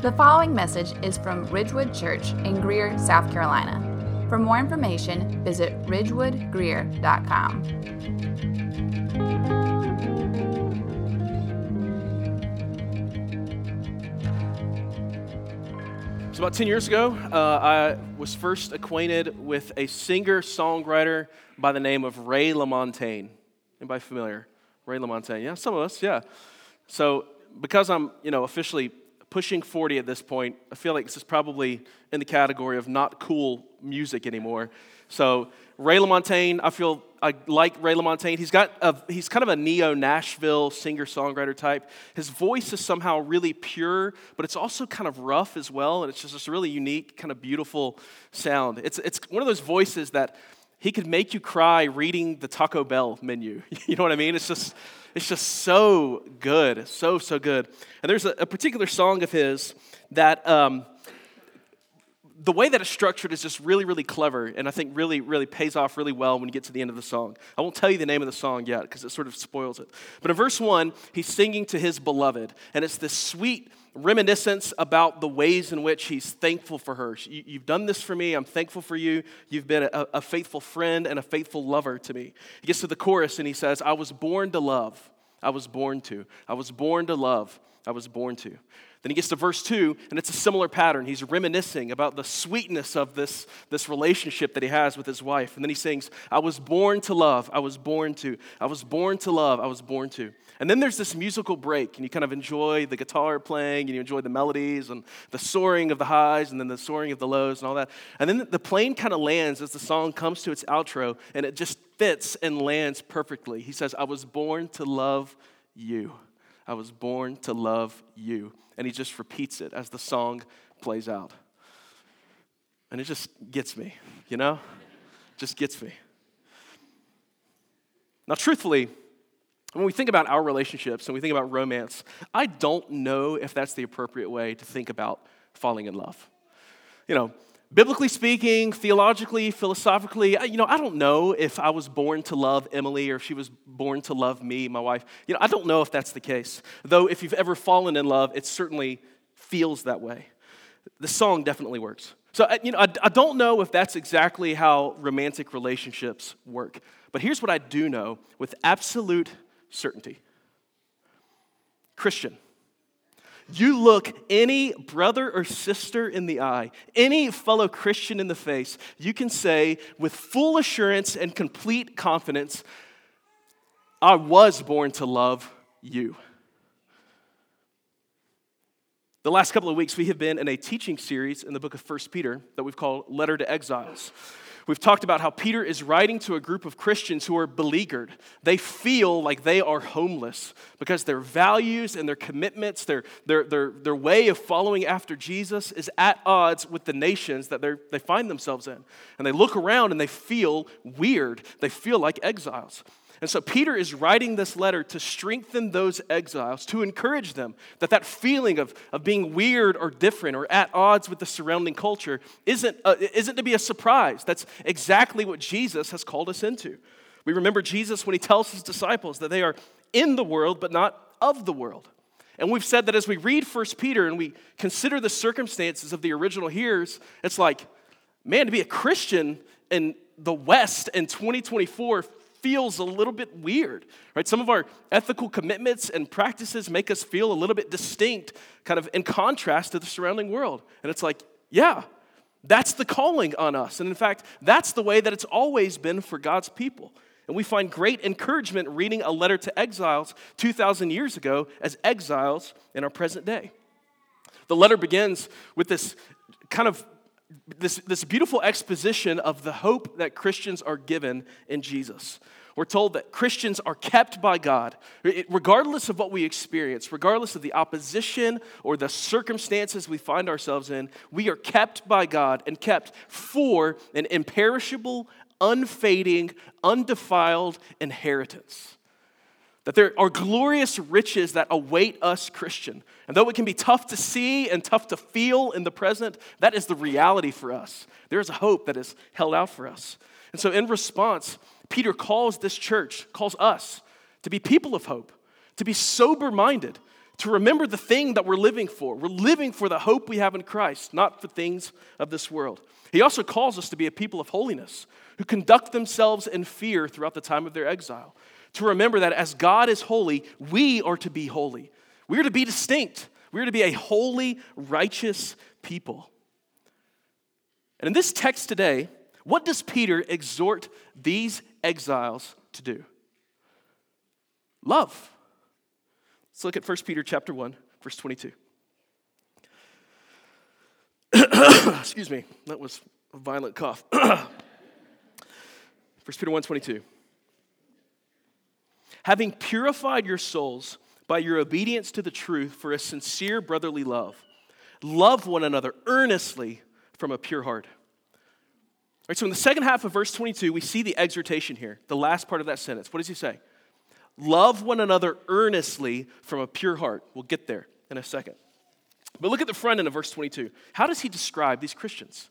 The following message is from Ridgewood Church in Greer, South Carolina. For more information, visit ridgewoodgreer.com. So, about 10 years ago, uh, I was first acquainted with a singer songwriter by the name of Ray LaMontagne. Anybody familiar? Ray LaMontagne. Yeah, some of us, yeah. So, because I'm, you know, officially pushing 40 at this point, I feel like this is probably in the category of not cool music anymore. So, Ray LaMontagne, I feel I like Ray LaMontagne. He's got a, he's kind of a neo Nashville singer songwriter type. His voice is somehow really pure, but it's also kind of rough as well, and it's just this really unique, kind of beautiful sound. It's it's one of those voices that he could make you cry reading the Taco Bell menu. You know what I mean? It's just it's just so good, so so good. And there's a, a particular song of his that. Um, the way that it's structured is just really, really clever, and I think really, really pays off really well when you get to the end of the song. I won't tell you the name of the song yet because it sort of spoils it. But in verse one, he's singing to his beloved, and it's this sweet reminiscence about the ways in which he's thankful for her. You, have done this for me. I'm thankful for you. You've been a, a faithful friend and a faithful lover to me. He gets to the chorus and he says, I was born to love. I was born to. I was born to love. I was born to. Then he gets to verse 2, and it's a similar pattern. He's reminiscing about the sweetness of this, this relationship that he has with his wife. And then he sings, I was born to love, I was born to, I was born to love, I was born to. And then there's this musical break, and you kind of enjoy the guitar playing, and you enjoy the melodies, and the soaring of the highs, and then the soaring of the lows, and all that. And then the plane kind of lands as the song comes to its outro, and it just fits and lands perfectly. He says, I was born to love you. I was born to love you and he just repeats it as the song plays out. And it just gets me, you know? just gets me. Now, truthfully, when we think about our relationships and we think about romance, I don't know if that's the appropriate way to think about falling in love. You know, biblically speaking, theologically, philosophically, you know, I don't know if I was born to love Emily or if she was born to love me, my wife. You know, I don't know if that's the case. Though, if you've ever fallen in love, it certainly feels that way. The song definitely works. So, you know, I, I don't know if that's exactly how romantic relationships work. But here's what I do know with absolute certainty Christian you look any brother or sister in the eye, any fellow Christian in the face, you can say with full assurance and complete confidence, I was born to love you. The last couple of weeks, we have been in a teaching series in the book of 1 Peter that we've called Letter to Exiles. We've talked about how Peter is writing to a group of Christians who are beleaguered. They feel like they are homeless because their values and their commitments, their, their, their, their way of following after Jesus is at odds with the nations that they find themselves in. And they look around and they feel weird. They feel like exiles. And so Peter is writing this letter to strengthen those exiles, to encourage them that that feeling of, of being weird or different or at odds with the surrounding culture isn't, uh, isn't to be a surprise. That's exactly what Jesus has called us into. We remember Jesus when he tells his disciples that they are in the world but not of the world. And we've said that as we read 1 Peter and we consider the circumstances of the original hearers, it's like, man, to be a Christian in the West in 2024 feels a little bit weird, right? Some of our ethical commitments and practices make us feel a little bit distinct, kind of in contrast to the surrounding world. And it's like, yeah, that's the calling on us. And in fact, that's the way that it's always been for God's people. And we find great encouragement reading a letter to exiles 2,000 years ago as exiles in our present day. The letter begins with this kind of this, this beautiful exposition of the hope that Christians are given in Jesus. We're told that Christians are kept by God, regardless of what we experience, regardless of the opposition or the circumstances we find ourselves in, we are kept by God and kept for an imperishable, unfading, undefiled inheritance that there are glorious riches that await us, Christian. And though it can be tough to see and tough to feel in the present, that is the reality for us. There is a hope that is held out for us. And so, in response, Peter calls this church, calls us to be people of hope, to be sober minded, to remember the thing that we're living for. We're living for the hope we have in Christ, not for things of this world. He also calls us to be a people of holiness who conduct themselves in fear throughout the time of their exile. To remember that as God is holy, we are to be holy. We are to be distinct. We are to be a holy, righteous people. And in this text today, what does Peter exhort these exiles to do? Love. Let's look at 1 Peter chapter 1, verse 22. Excuse me, that was a violent cough. 1 Peter 1 22. Having purified your souls by your obedience to the truth for a sincere brotherly love, love one another earnestly from a pure heart. All right, so in the second half of verse 22, we see the exhortation here, the last part of that sentence. What does he say? Love one another earnestly from a pure heart. We'll get there in a second. But look at the front end of verse 22. How does he describe these Christians?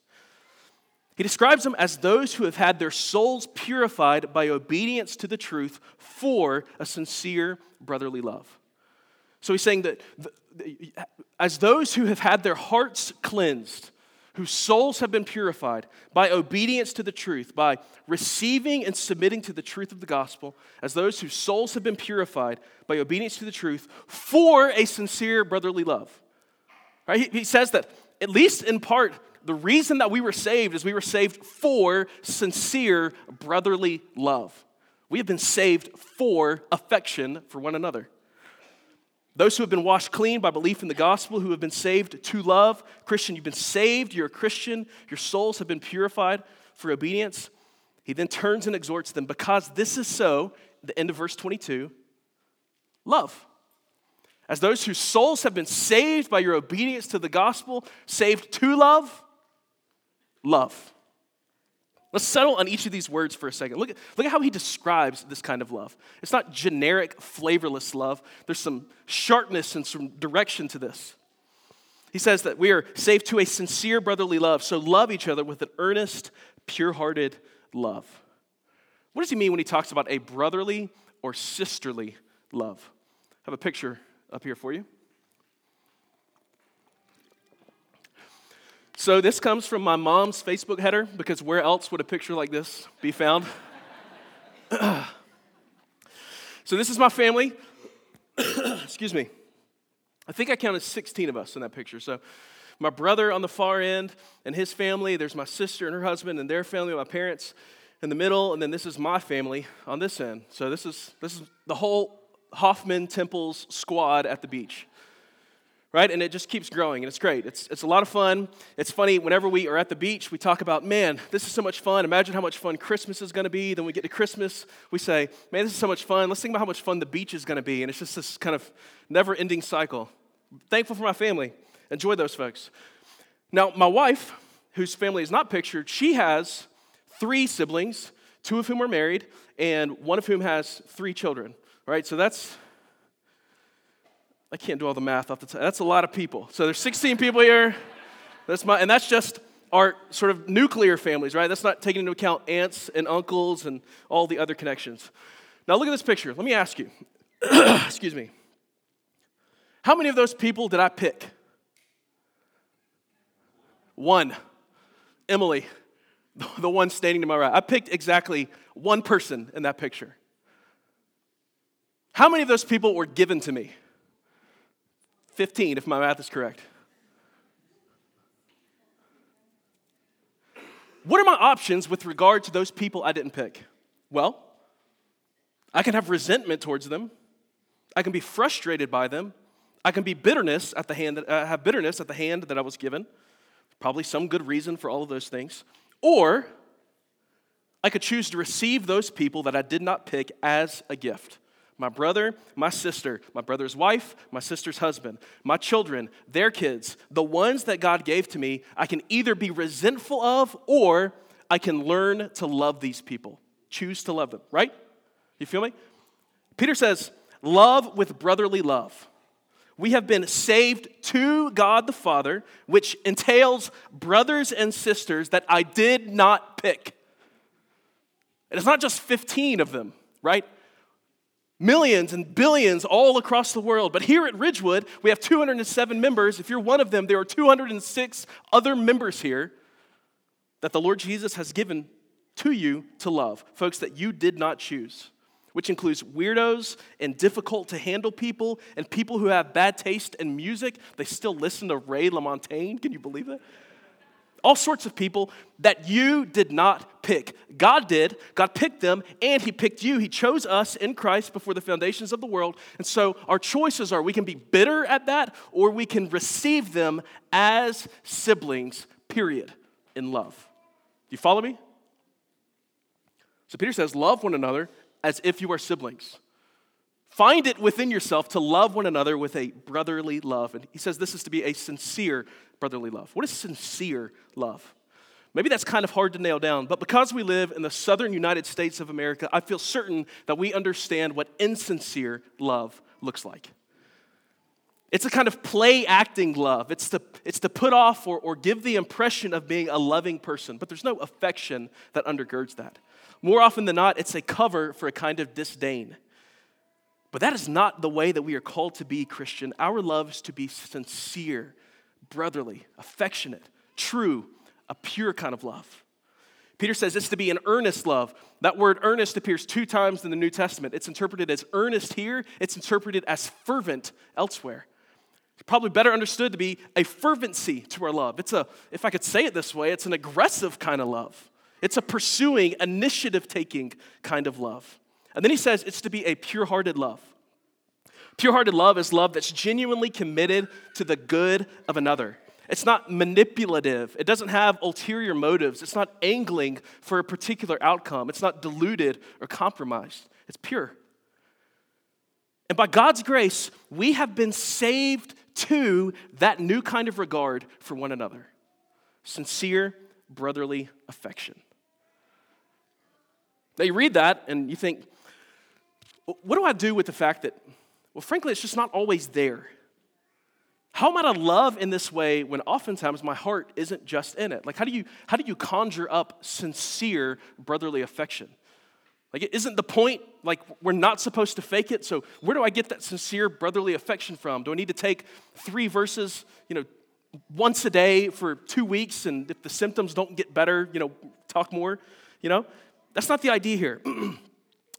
He describes them as those who have had their souls purified by obedience to the truth for a sincere brotherly love. So he's saying that as those who have had their hearts cleansed, whose souls have been purified by obedience to the truth, by receiving and submitting to the truth of the gospel, as those whose souls have been purified by obedience to the truth for a sincere brotherly love. Right? He, he says that, at least in part, the reason that we were saved is we were saved for sincere brotherly love. We have been saved for affection for one another. Those who have been washed clean by belief in the gospel, who have been saved to love. Christian, you've been saved, you're a Christian, your souls have been purified for obedience. He then turns and exhorts them because this is so, the end of verse 22, love. As those whose souls have been saved by your obedience to the gospel, saved to love, love. Let's settle on each of these words for a second. Look at, look at how he describes this kind of love. It's not generic, flavorless love, there's some sharpness and some direction to this. He says that we are saved to a sincere brotherly love, so love each other with an earnest, pure hearted love. What does he mean when he talks about a brotherly or sisterly love? I have a picture up here for you. So this comes from my mom's Facebook header because where else would a picture like this be found? so this is my family. Excuse me. I think I counted 16 of us in that picture. So my brother on the far end and his family, there's my sister and her husband and their family, my parents in the middle, and then this is my family on this end. So this is this is the whole Hoffman Temples squad at the beach right? And it just keeps growing, and it's great. It's, it's a lot of fun. It's funny, whenever we are at the beach, we talk about, man, this is so much fun. Imagine how much fun Christmas is going to be. Then we get to Christmas, we say, man, this is so much fun. Let's think about how much fun the beach is going to be. And it's just this kind of never ending cycle. Thankful for my family. Enjoy those folks. Now, my wife, whose family is not pictured, she has three siblings, two of whom are married, and one of whom has three children, right? So that's I can't do all the math off the top. That's a lot of people. So there's 16 people here. That's my, and that's just our sort of nuclear families, right? That's not taking into account aunts and uncles and all the other connections. Now look at this picture. Let me ask you. Excuse me. How many of those people did I pick? One. Emily, the one standing to my right. I picked exactly one person in that picture. How many of those people were given to me? 15, if my math is correct. What are my options with regard to those people I didn't pick? Well, I can have resentment towards them. I can be frustrated by them. I can be bitterness at the hand that, uh, have bitterness at the hand that I was given. Probably some good reason for all of those things. Or I could choose to receive those people that I did not pick as a gift my brother, my sister, my brother's wife, my sister's husband, my children, their kids, the ones that God gave to me, I can either be resentful of or I can learn to love these people. Choose to love them, right? You feel me? Peter says, Love with brotherly love. We have been saved to God the Father, which entails brothers and sisters that I did not pick. And it's not just 15 of them, right? Millions and billions all across the world. But here at Ridgewood, we have 207 members. If you're one of them, there are 206 other members here that the Lord Jesus has given to you to love, folks that you did not choose, which includes weirdos and difficult to handle people and people who have bad taste in music. They still listen to Ray LaMontagne. Can you believe that? All sorts of people that you did not pick. God did. God picked them, and He picked you. He chose us in Christ before the foundations of the world. And so our choices are we can be bitter at that, or we can receive them as siblings, period, in love. Do you follow me? So Peter says, Love one another as if you are siblings. Find it within yourself to love one another with a brotherly love. And he says this is to be a sincere brotherly love. What is sincere love? Maybe that's kind of hard to nail down, but because we live in the southern United States of America, I feel certain that we understand what insincere love looks like. It's a kind of play acting love. It's to, it's to put off or, or give the impression of being a loving person, but there's no affection that undergirds that. More often than not, it's a cover for a kind of disdain. But that is not the way that we are called to be Christian. Our love is to be sincere, brotherly, affectionate, true, a pure kind of love. Peter says it's to be an earnest love. That word earnest appears two times in the New Testament. It's interpreted as earnest here, it's interpreted as fervent elsewhere. It's probably better understood to be a fervency to our love. It's a, if I could say it this way, it's an aggressive kind of love. It's a pursuing, initiative taking kind of love. And then he says it's to be a pure hearted love. Pure hearted love is love that's genuinely committed to the good of another. It's not manipulative. It doesn't have ulterior motives. It's not angling for a particular outcome. It's not deluded or compromised. It's pure. And by God's grace, we have been saved to that new kind of regard for one another sincere brotherly affection. Now, you read that and you think, what do I do with the fact that, well, frankly, it's just not always there? How am I to love in this way when oftentimes my heart isn't just in it? Like, how do you, how do you conjure up sincere brotherly affection? Like, it isn't the point like we're not supposed to fake it? So, where do I get that sincere brotherly affection from? Do I need to take three verses, you know, once a day for two weeks, and if the symptoms don't get better, you know, talk more? You know, that's not the idea here.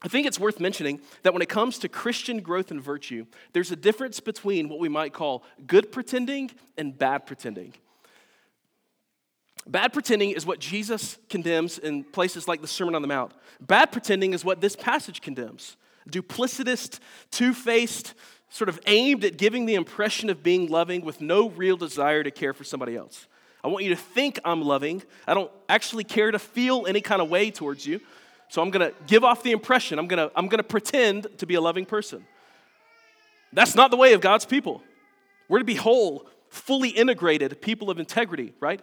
I think it's worth mentioning that when it comes to Christian growth and virtue, there's a difference between what we might call good pretending and bad pretending. Bad pretending is what Jesus condemns in places like the Sermon on the Mount. Bad pretending is what this passage condemns. Duplicitous, two faced, sort of aimed at giving the impression of being loving with no real desire to care for somebody else. I want you to think I'm loving. I don't actually care to feel any kind of way towards you. So I'm going to give off the impression, I'm going to I'm going to pretend to be a loving person. That's not the way of God's people. We're to be whole, fully integrated people of integrity, right?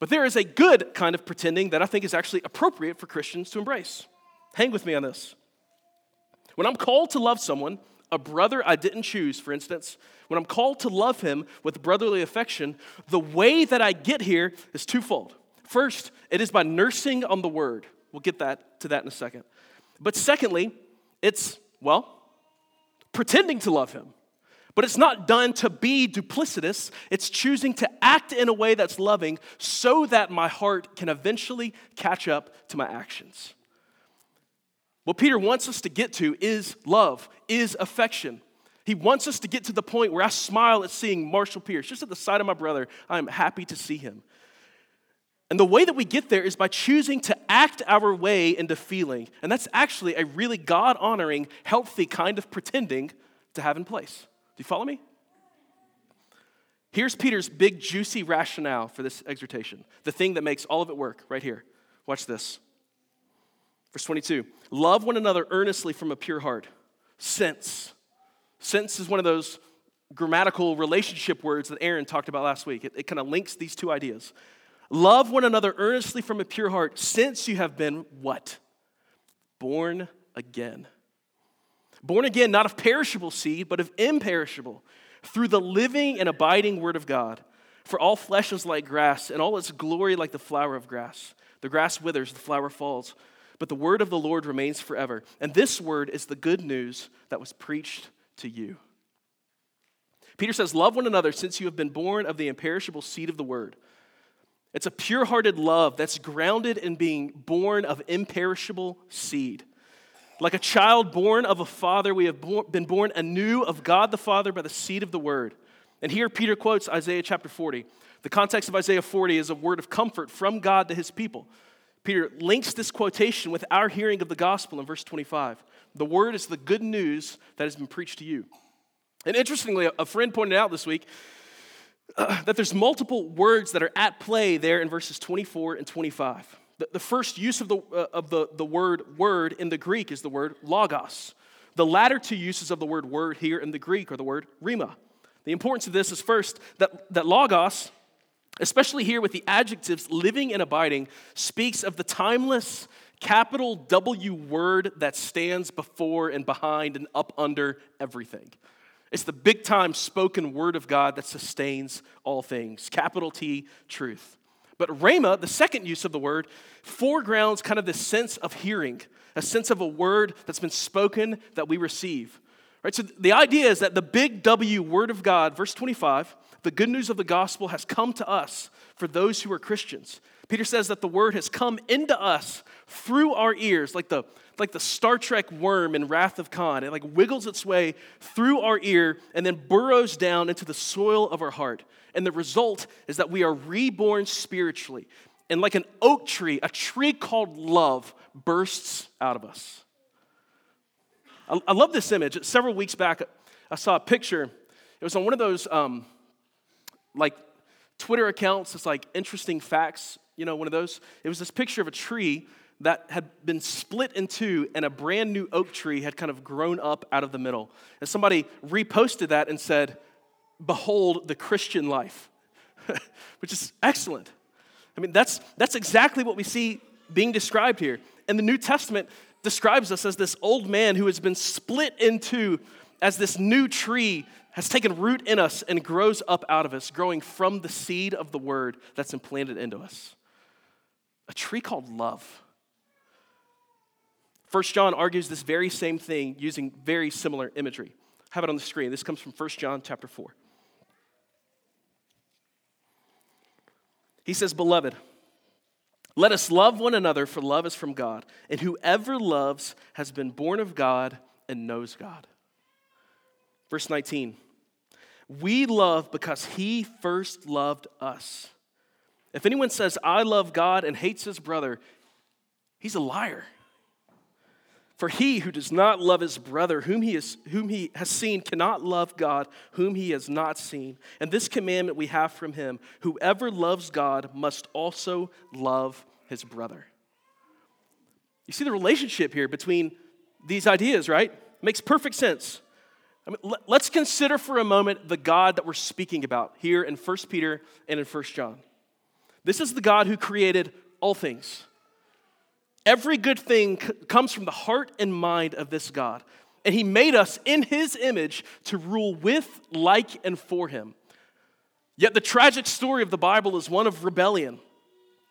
But there is a good kind of pretending that I think is actually appropriate for Christians to embrace. Hang with me on this. When I'm called to love someone, a brother I didn't choose, for instance, when I'm called to love him with brotherly affection, the way that I get here is twofold. First, it is by nursing on the word. We'll get that to that in a second. But secondly, it's, well, pretending to love him. But it's not done to be duplicitous. It's choosing to act in a way that's loving so that my heart can eventually catch up to my actions. What Peter wants us to get to is love, is affection. He wants us to get to the point where I smile at seeing Marshall Pierce, just at the side of my brother. I am happy to see him. And the way that we get there is by choosing to act our way into feeling. And that's actually a really God honoring, healthy kind of pretending to have in place. Do you follow me? Here's Peter's big, juicy rationale for this exhortation the thing that makes all of it work, right here. Watch this. Verse 22 Love one another earnestly from a pure heart. Sense. Since is one of those grammatical relationship words that Aaron talked about last week. It, it kind of links these two ideas. Love one another earnestly from a pure heart, since you have been what? Born again. Born again, not of perishable seed, but of imperishable, through the living and abiding word of God. For all flesh is like grass, and all its glory like the flower of grass. The grass withers, the flower falls but the word of the Lord remains forever. And this word is the good news that was preached to you. Peter says, Love one another since you have been born of the imperishable seed of the word. It's a pure hearted love that's grounded in being born of imperishable seed. Like a child born of a father, we have been born anew of God the Father by the seed of the word. And here Peter quotes Isaiah chapter 40. The context of Isaiah 40 is a word of comfort from God to his people. Peter links this quotation with our hearing of the gospel in verse 25. The word is the good news that has been preached to you. And interestingly, a friend pointed out this week that there's multiple words that are at play there in verses 24 and 25. The, the first use of, the, uh, of the, the word word in the Greek is the word logos. The latter two uses of the word word here in the Greek are the word rhema. The importance of this is first that, that logos especially here with the adjectives living and abiding, speaks of the timeless capital W word that stands before and behind and up under everything. It's the big time spoken word of God that sustains all things. Capital T, truth. But Rhema, the second use of the word, foregrounds kind of this sense of hearing, a sense of a word that's been spoken that we receive. Right? So the idea is that the big W word of God, verse 25, the good news of the gospel has come to us for those who are Christians. Peter says that the word has come into us through our ears, like the, like the Star Trek worm in Wrath of Khan. It like wiggles its way through our ear and then burrows down into the soil of our heart. And the result is that we are reborn spiritually. And like an oak tree, a tree called love bursts out of us. I, I love this image. Several weeks back, I saw a picture. It was on one of those um, like Twitter accounts, it's like interesting facts, you know, one of those. It was this picture of a tree that had been split in two, and a brand new oak tree had kind of grown up out of the middle. And somebody reposted that and said, Behold the Christian life, which is excellent. I mean, that's, that's exactly what we see being described here. And the New Testament describes us as this old man who has been split into as this new tree has taken root in us and grows up out of us, growing from the seed of the word that's implanted into us. A tree called love. First John argues this very same thing using very similar imagery. Have it on the screen. This comes from First John chapter 4. He says, Beloved, let us love one another, for love is from God. And whoever loves has been born of God and knows God. Verse 19 We love because he first loved us. If anyone says, I love God and hates his brother, he's a liar. For he who does not love his brother, whom he, is, whom he has seen, cannot love God, whom he has not seen. And this commandment we have from him whoever loves God must also love his brother. You see the relationship here between these ideas, right? Makes perfect sense. I mean, let's consider for a moment the God that we're speaking about here in 1 Peter and in 1 John. This is the God who created all things. Every good thing c- comes from the heart and mind of this God. And He made us in His image to rule with, like, and for Him. Yet the tragic story of the Bible is one of rebellion,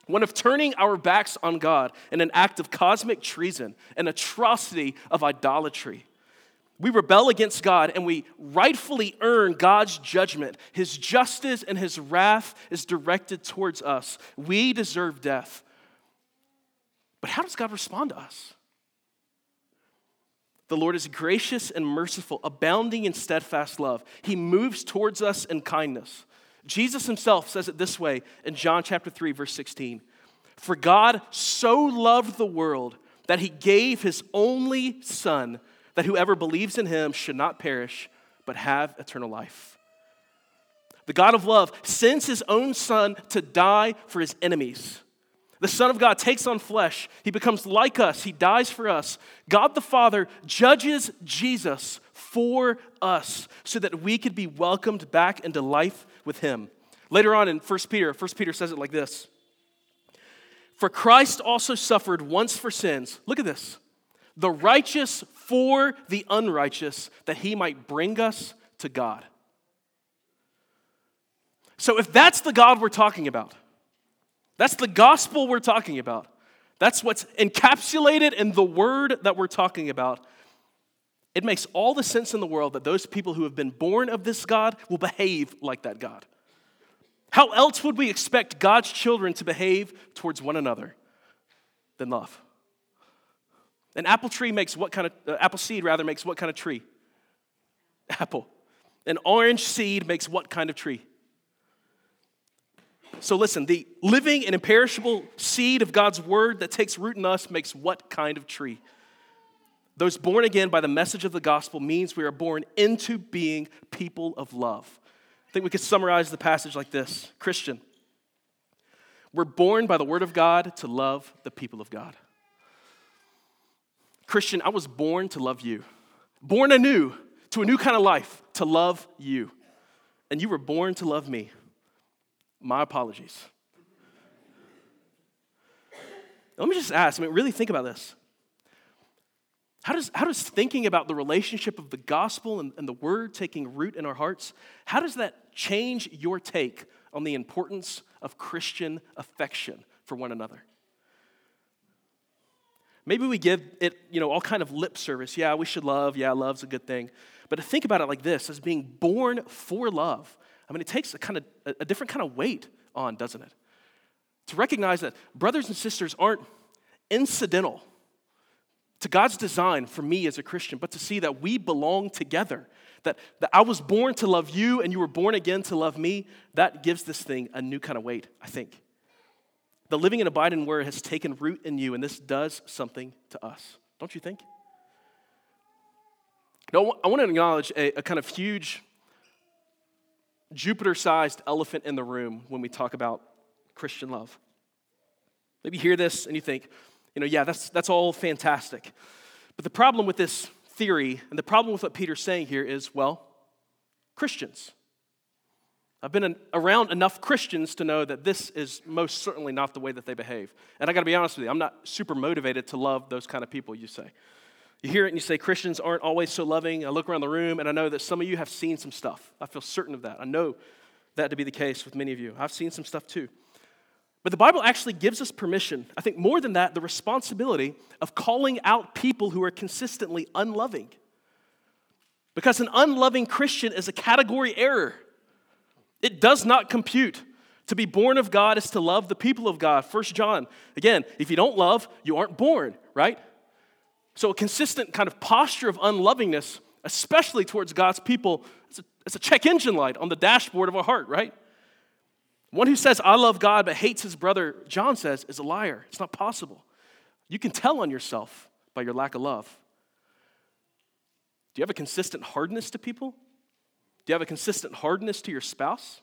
one of turning our backs on God in an act of cosmic treason, an atrocity of idolatry. We rebel against God and we rightfully earn God's judgment. His justice and his wrath is directed towards us. We deserve death. But how does God respond to us? The Lord is gracious and merciful, abounding in steadfast love. He moves towards us in kindness. Jesus himself says it this way in John chapter 3 verse 16. For God so loved the world that he gave his only son that whoever believes in him should not perish, but have eternal life. The God of love sends his own son to die for his enemies. The Son of God takes on flesh. He becomes like us. He dies for us. God the Father judges Jesus for us so that we could be welcomed back into life with him. Later on in 1 Peter, 1 Peter says it like this For Christ also suffered once for sins. Look at this the righteous for the unrighteous, that he might bring us to God. So, if that's the God we're talking about, that's the gospel we're talking about, That's what's encapsulated in the word that we're talking about. It makes all the sense in the world that those people who have been born of this God will behave like that God. How else would we expect God's children to behave towards one another than love? An apple tree makes what kind of, uh, apple seed rather makes what kind of tree? Apple. An orange seed makes what kind of tree? So listen, the living and imperishable seed of God's word that takes root in us makes what kind of tree? Those born again by the message of the gospel means we are born into being people of love. I think we could summarize the passage like this Christian, we're born by the word of God to love the people of God. Christian, I was born to love you, born anew to a new kind of life, to love you. And you were born to love me. My apologies. Let me just ask, I mean, really think about this. How does, how does thinking about the relationship of the gospel and, and the word taking root in our hearts, how does that change your take on the importance of Christian affection for one another? Maybe we give it, you know, all kind of lip service. Yeah, we should love. Yeah, love's a good thing. But to think about it like this, as being born for love, I mean, it takes a kind of a different kind of weight on, doesn't it? To recognize that brothers and sisters aren't incidental to God's design for me as a Christian, but to see that we belong together. That, that I was born to love you and you were born again to love me, that gives this thing a new kind of weight, I think. The living and abiding word has taken root in you, and this does something to us, don't you think? Now, I want to acknowledge a, a kind of huge Jupiter sized elephant in the room when we talk about Christian love. Maybe you hear this and you think, you know, yeah, that's, that's all fantastic. But the problem with this theory and the problem with what Peter's saying here is, well, Christians. I've been around enough Christians to know that this is most certainly not the way that they behave. And I got to be honest with you, I'm not super motivated to love those kind of people, you say. You hear it and you say, Christians aren't always so loving. I look around the room and I know that some of you have seen some stuff. I feel certain of that. I know that to be the case with many of you. I've seen some stuff too. But the Bible actually gives us permission, I think more than that, the responsibility of calling out people who are consistently unloving. Because an unloving Christian is a category error. It does not compute. To be born of God is to love the people of God. First John, again, if you don't love, you aren't born, right? So a consistent kind of posture of unlovingness, especially towards God's people, it's a, it's a check engine light on the dashboard of our heart, right? One who says, I love God, but hates his brother, John says, is a liar. It's not possible. You can tell on yourself by your lack of love. Do you have a consistent hardness to people? Do you have a consistent hardness to your spouse?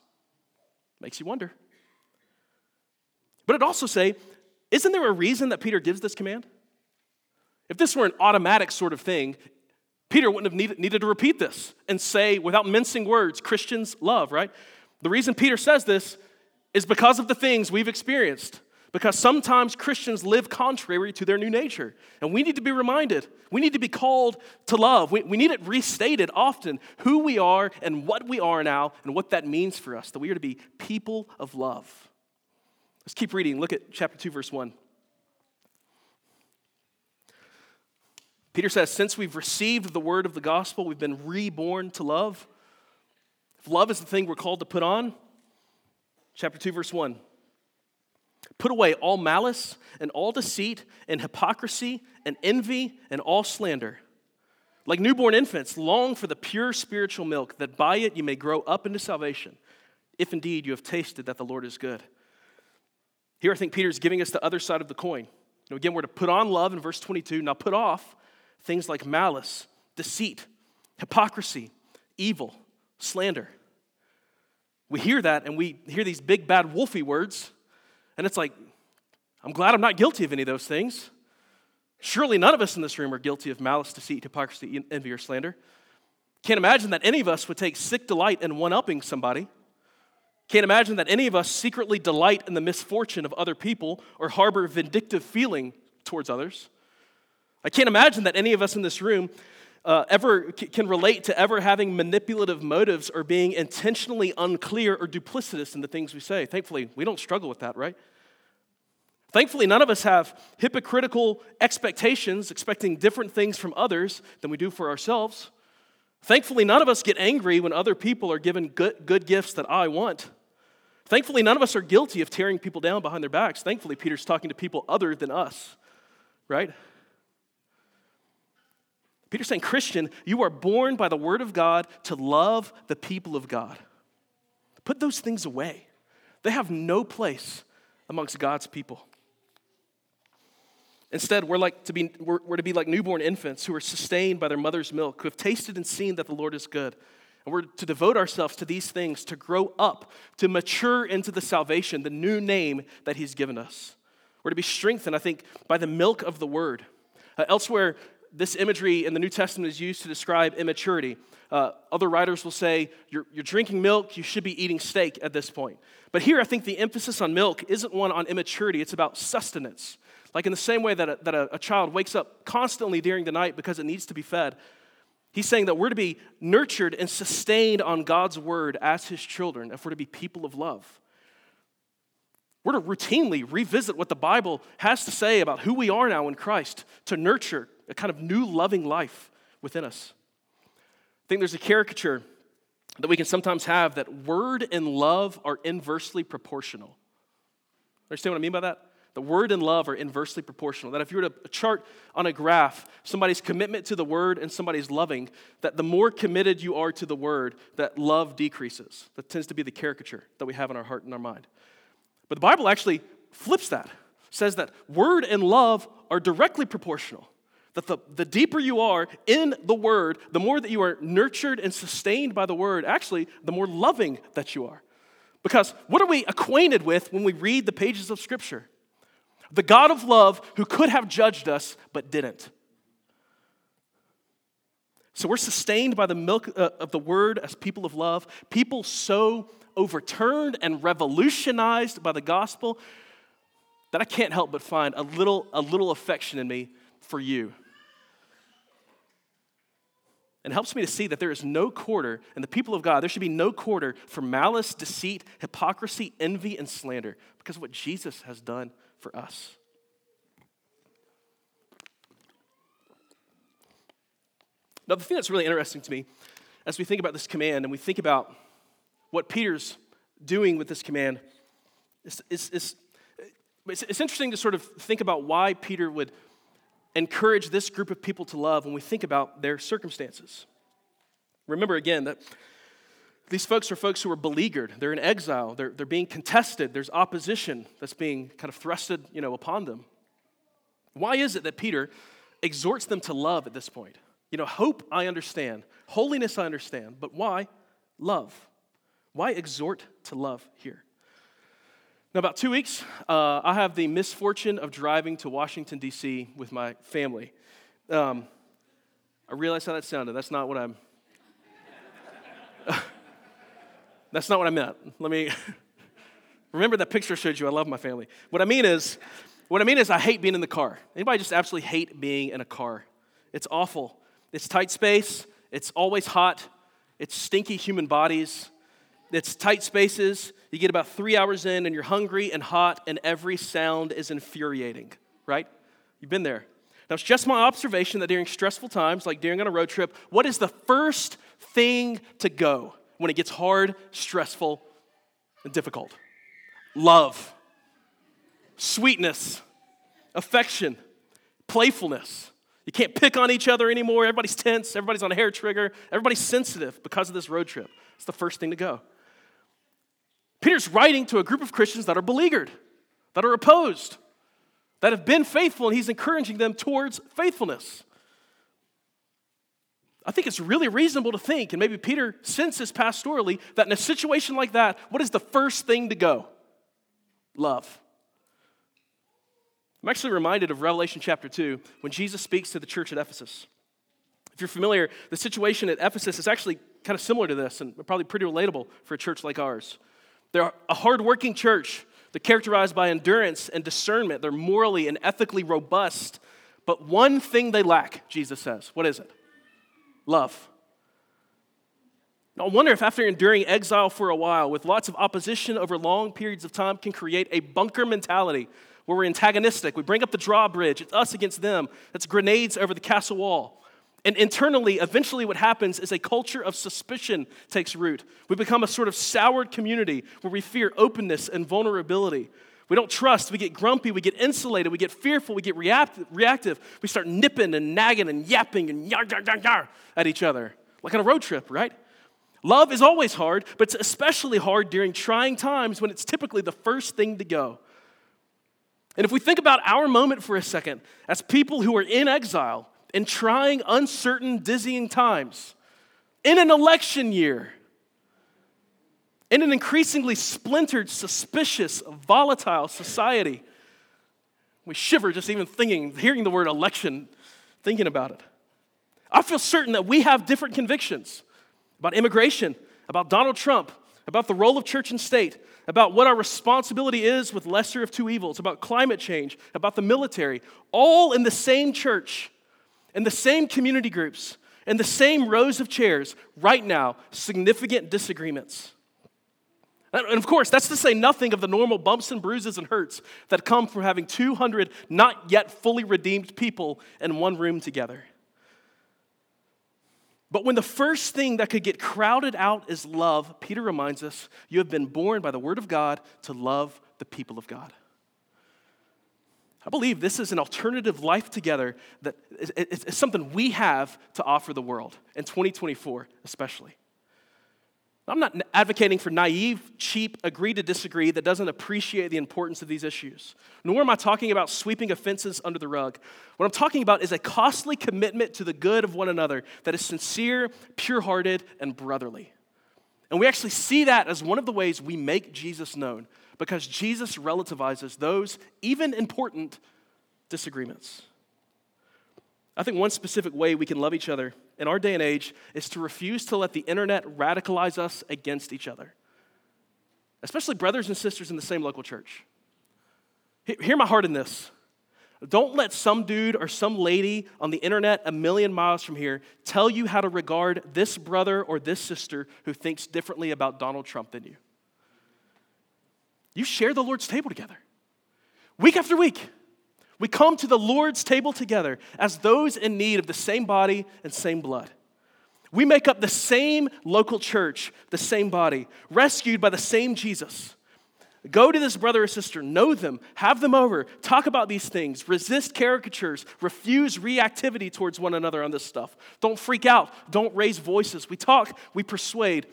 Makes you wonder. But it also say, isn't there a reason that Peter gives this command? If this were an automatic sort of thing, Peter wouldn't have needed, needed to repeat this and say, without mincing words, Christians love, right? The reason Peter says this is because of the things we've experienced. Because sometimes Christians live contrary to their new nature. And we need to be reminded. We need to be called to love. We, we need it restated often who we are and what we are now and what that means for us, that we are to be people of love. Let's keep reading. Look at chapter 2, verse 1. Peter says, Since we've received the word of the gospel, we've been reborn to love. If love is the thing we're called to put on, chapter 2, verse 1. Put away all malice and all deceit and hypocrisy and envy and all slander. Like newborn infants, long for the pure spiritual milk, that by it you may grow up into salvation, if indeed you have tasted that the Lord is good. Here I think Peter is giving us the other side of the coin. Now, again, we're to put on love in verse 22. Now, put off things like malice, deceit, hypocrisy, evil, slander. We hear that and we hear these big, bad, wolfy words, and it's like, I'm glad I'm not guilty of any of those things. Surely none of us in this room are guilty of malice, deceit, hypocrisy, envy, or slander. Can't imagine that any of us would take sick delight in one upping somebody. Can't imagine that any of us secretly delight in the misfortune of other people or harbor vindictive feeling towards others. I can't imagine that any of us in this room uh, ever can relate to ever having manipulative motives or being intentionally unclear or duplicitous in the things we say. Thankfully, we don't struggle with that, right? Thankfully, none of us have hypocritical expectations, expecting different things from others than we do for ourselves. Thankfully, none of us get angry when other people are given good, good gifts that I want. Thankfully, none of us are guilty of tearing people down behind their backs. Thankfully, Peter's talking to people other than us, right? Peter's saying, Christian, you are born by the word of God to love the people of God. Put those things away, they have no place amongst God's people. Instead, we're, like to be, we're, we're to be like newborn infants who are sustained by their mother's milk, who have tasted and seen that the Lord is good. And we're to devote ourselves to these things, to grow up, to mature into the salvation, the new name that He's given us. We're to be strengthened, I think, by the milk of the Word. Uh, elsewhere, this imagery in the New Testament is used to describe immaturity. Uh, other writers will say, you're, you're drinking milk, you should be eating steak at this point. But here, I think the emphasis on milk isn't one on immaturity, it's about sustenance. Like in the same way that a, that a, a child wakes up constantly during the night because it needs to be fed, he's saying that we're to be nurtured and sustained on God's word as his children, if we're to be people of love. We're to routinely revisit what the Bible has to say about who we are now in Christ to nurture a kind of new loving life within us. I think there's a caricature that we can sometimes have that word and love are inversely proportional. Understand what I mean by that? The word and love are inversely proportional. That if you were to chart on a graph somebody's commitment to the word and somebody's loving, that the more committed you are to the word, that love decreases. That tends to be the caricature that we have in our heart and our mind. But the Bible actually flips that, says that word and love are directly proportional. That the, the deeper you are in the word, the more that you are nurtured and sustained by the word, actually, the more loving that you are. Because what are we acquainted with when we read the pages of Scripture? The God of love who could have judged us but didn't. So we're sustained by the milk uh, of the word as people of love, people so overturned and revolutionized by the gospel that I can't help but find a little, a little affection in me for you. And helps me to see that there is no quarter in the people of God. There should be no quarter for malice, deceit, hypocrisy, envy, and slander because of what Jesus has done for us. Now, the thing that's really interesting to me as we think about this command and we think about what Peter's doing with this command, is, it's, it's interesting to sort of think about why Peter would encourage this group of people to love when we think about their circumstances. Remember again that these folks are folks who are beleaguered. They're in exile. They're, they're being contested. There's opposition that's being kind of thrusted you know, upon them. Why is it that Peter exhorts them to love at this point? You know, hope, I understand. Holiness, I understand. But why love? Why exhort to love here? Now, about two weeks, uh, I have the misfortune of driving to Washington, D.C. with my family. Um, I realize how that sounded. That's not what I'm. That's not what I meant. Let me remember that picture showed you. I love my family. What I mean is, what I mean is, I hate being in the car. Anybody just absolutely hate being in a car? It's awful. It's tight space. It's always hot. It's stinky human bodies. It's tight spaces. You get about three hours in, and you're hungry and hot, and every sound is infuriating. Right? You've been there. Now, it's just my observation that during stressful times, like during on a road trip, what is the first thing to go? when it gets hard, stressful, and difficult. Love, sweetness, affection, playfulness. You can't pick on each other anymore. Everybody's tense, everybody's on a hair trigger, everybody's sensitive because of this road trip. It's the first thing to go. Peter's writing to a group of Christians that are beleaguered, that are opposed, that have been faithful, and he's encouraging them towards faithfulness. I think it's really reasonable to think, and maybe Peter senses pastorally, that in a situation like that, what is the first thing to go? Love. I'm actually reminded of Revelation chapter 2 when Jesus speaks to the church at Ephesus. If you're familiar, the situation at Ephesus is actually kind of similar to this and probably pretty relatable for a church like ours. They're a hardworking church. They're characterized by endurance and discernment. They're morally and ethically robust. But one thing they lack, Jesus says. What is it? love. Now, I wonder if after enduring exile for a while with lots of opposition over long periods of time can create a bunker mentality where we're antagonistic. We bring up the drawbridge. It's us against them. That's grenades over the castle wall. And internally, eventually, what happens is a culture of suspicion takes root. We become a sort of soured community where we fear openness and vulnerability. We don't trust. We get grumpy. We get insulated. We get fearful. We get react- reactive. We start nipping and nagging and yapping and yar, yar, yar, yar at each other, like on a road trip, right? Love is always hard, but it's especially hard during trying times when it's typically the first thing to go. And if we think about our moment for a second, as people who are in exile, in trying, uncertain, dizzying times, in an election year, in an increasingly splintered, suspicious, volatile society. We shiver just even thinking, hearing the word election, thinking about it. I feel certain that we have different convictions about immigration, about Donald Trump, about the role of church and state, about what our responsibility is with lesser of two evils, about climate change, about the military, all in the same church, in the same community groups, in the same rows of chairs, right now, significant disagreements. And of course, that's to say nothing of the normal bumps and bruises and hurts that come from having 200 not yet fully redeemed people in one room together. But when the first thing that could get crowded out is love, Peter reminds us you have been born by the word of God to love the people of God. I believe this is an alternative life together that is something we have to offer the world in 2024, especially. I'm not advocating for naive, cheap, agree to disagree that doesn't appreciate the importance of these issues. Nor am I talking about sweeping offenses under the rug. What I'm talking about is a costly commitment to the good of one another that is sincere, pure hearted, and brotherly. And we actually see that as one of the ways we make Jesus known because Jesus relativizes those, even important, disagreements. I think one specific way we can love each other in our day and age is to refuse to let the internet radicalize us against each other, especially brothers and sisters in the same local church. Hear my heart in this. Don't let some dude or some lady on the internet a million miles from here tell you how to regard this brother or this sister who thinks differently about Donald Trump than you. You share the Lord's table together week after week. We come to the Lord's table together as those in need of the same body and same blood. We make up the same local church, the same body, rescued by the same Jesus. Go to this brother or sister, know them, have them over, talk about these things, resist caricatures, refuse reactivity towards one another on this stuff. Don't freak out, don't raise voices. We talk, we persuade,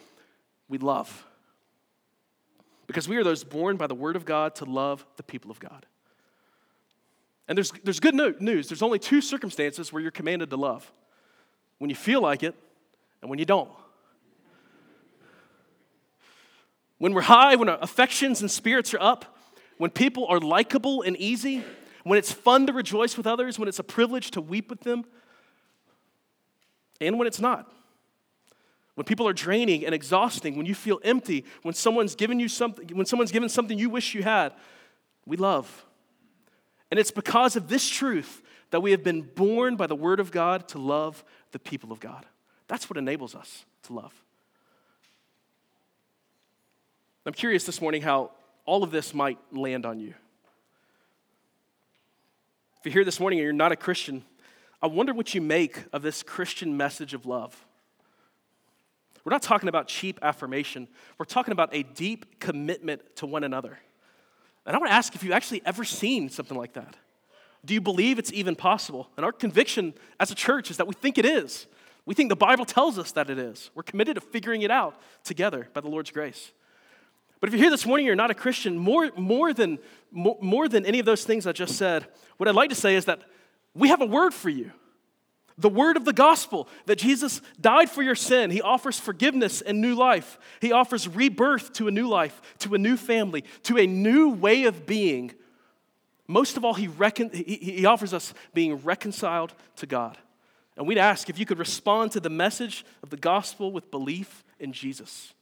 we love. Because we are those born by the word of God to love the people of God. And there's, there's good news. There's only two circumstances where you're commanded to love when you feel like it and when you don't. When we're high, when our affections and spirits are up, when people are likable and easy, when it's fun to rejoice with others, when it's a privilege to weep with them, and when it's not. When people are draining and exhausting, when you feel empty, when someone's given you something, when someone's given something you wish you had, we love. And it's because of this truth that we have been born by the Word of God to love the people of God. That's what enables us to love. I'm curious this morning how all of this might land on you. If you're here this morning and you're not a Christian, I wonder what you make of this Christian message of love. We're not talking about cheap affirmation, we're talking about a deep commitment to one another. And I want to ask if you've actually ever seen something like that. Do you believe it's even possible? And our conviction as a church is that we think it is. We think the Bible tells us that it is. We're committed to figuring it out together by the Lord's grace. But if you're here this morning, you're not a Christian, more, more, than, more, more than any of those things I just said, what I'd like to say is that we have a word for you the word of the gospel that Jesus died for your sin. He offers forgiveness and new life. He offers rebirth to a new life, to a new family, to a new way of being. Most of all, he, recon- he, he offers us being reconciled to God. And we'd ask if you could respond to the message of the gospel with belief in Jesus.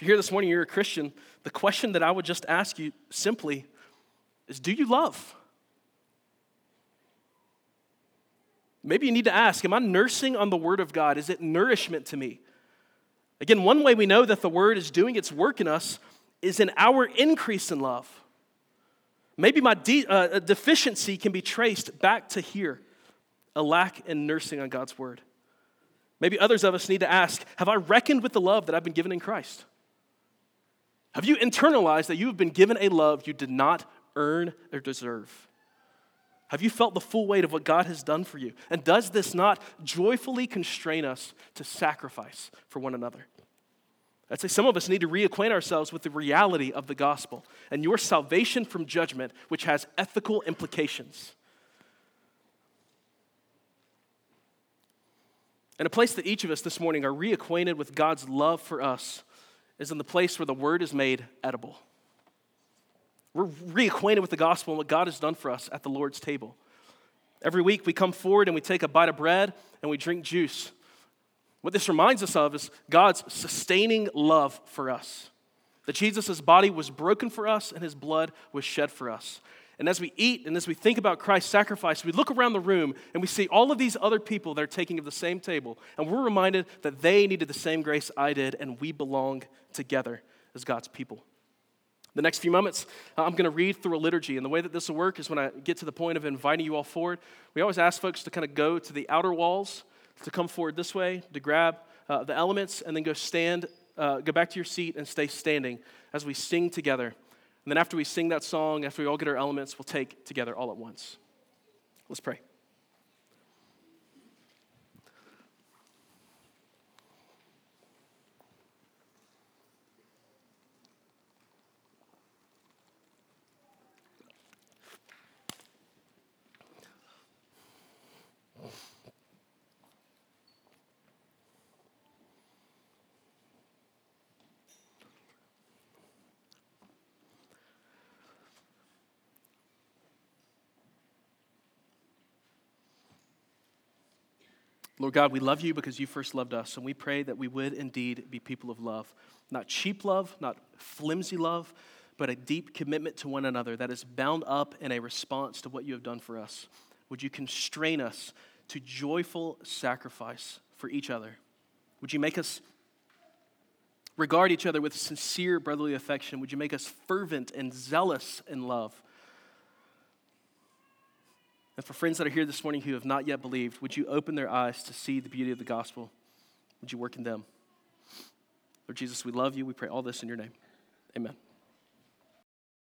If you're here this morning, you're a Christian, the question that I would just ask you simply is do you love? Maybe you need to ask Am I nursing on the Word of God? Is it nourishment to me? Again, one way we know that the Word is doing its work in us is in our increase in love. Maybe my de- uh, deficiency can be traced back to here a lack in nursing on God's word. Maybe others of us need to ask Have I reckoned with the love that I've been given in Christ? Have you internalized that you have been given a love you did not earn or deserve? Have you felt the full weight of what God has done for you? And does this not joyfully constrain us to sacrifice for one another? I'd say some of us need to reacquaint ourselves with the reality of the gospel and your salvation from judgment, which has ethical implications. And a place that each of us this morning are reacquainted with God's love for us is in the place where the word is made edible. We're reacquainted with the gospel and what God has done for us at the Lord's table. Every week we come forward and we take a bite of bread and we drink juice. What this reminds us of is God's sustaining love for us. That Jesus' body was broken for us and his blood was shed for us. And as we eat and as we think about Christ's sacrifice, we look around the room and we see all of these other people that are taking of the same table. And we're reminded that they needed the same grace I did, and we belong together as God's people. The next few moments, uh, I'm going to read through a liturgy. And the way that this will work is when I get to the point of inviting you all forward, we always ask folks to kind of go to the outer walls, to come forward this way, to grab uh, the elements, and then go stand, uh, go back to your seat and stay standing as we sing together. And then after we sing that song, after we all get our elements, we'll take together all at once. Let's pray. Lord God, we love you because you first loved us, and we pray that we would indeed be people of love. Not cheap love, not flimsy love, but a deep commitment to one another that is bound up in a response to what you have done for us. Would you constrain us to joyful sacrifice for each other? Would you make us regard each other with sincere brotherly affection? Would you make us fervent and zealous in love? And for friends that are here this morning who have not yet believed, would you open their eyes to see the beauty of the gospel? Would you work in them? Lord Jesus, we love you. We pray all this in your name. Amen.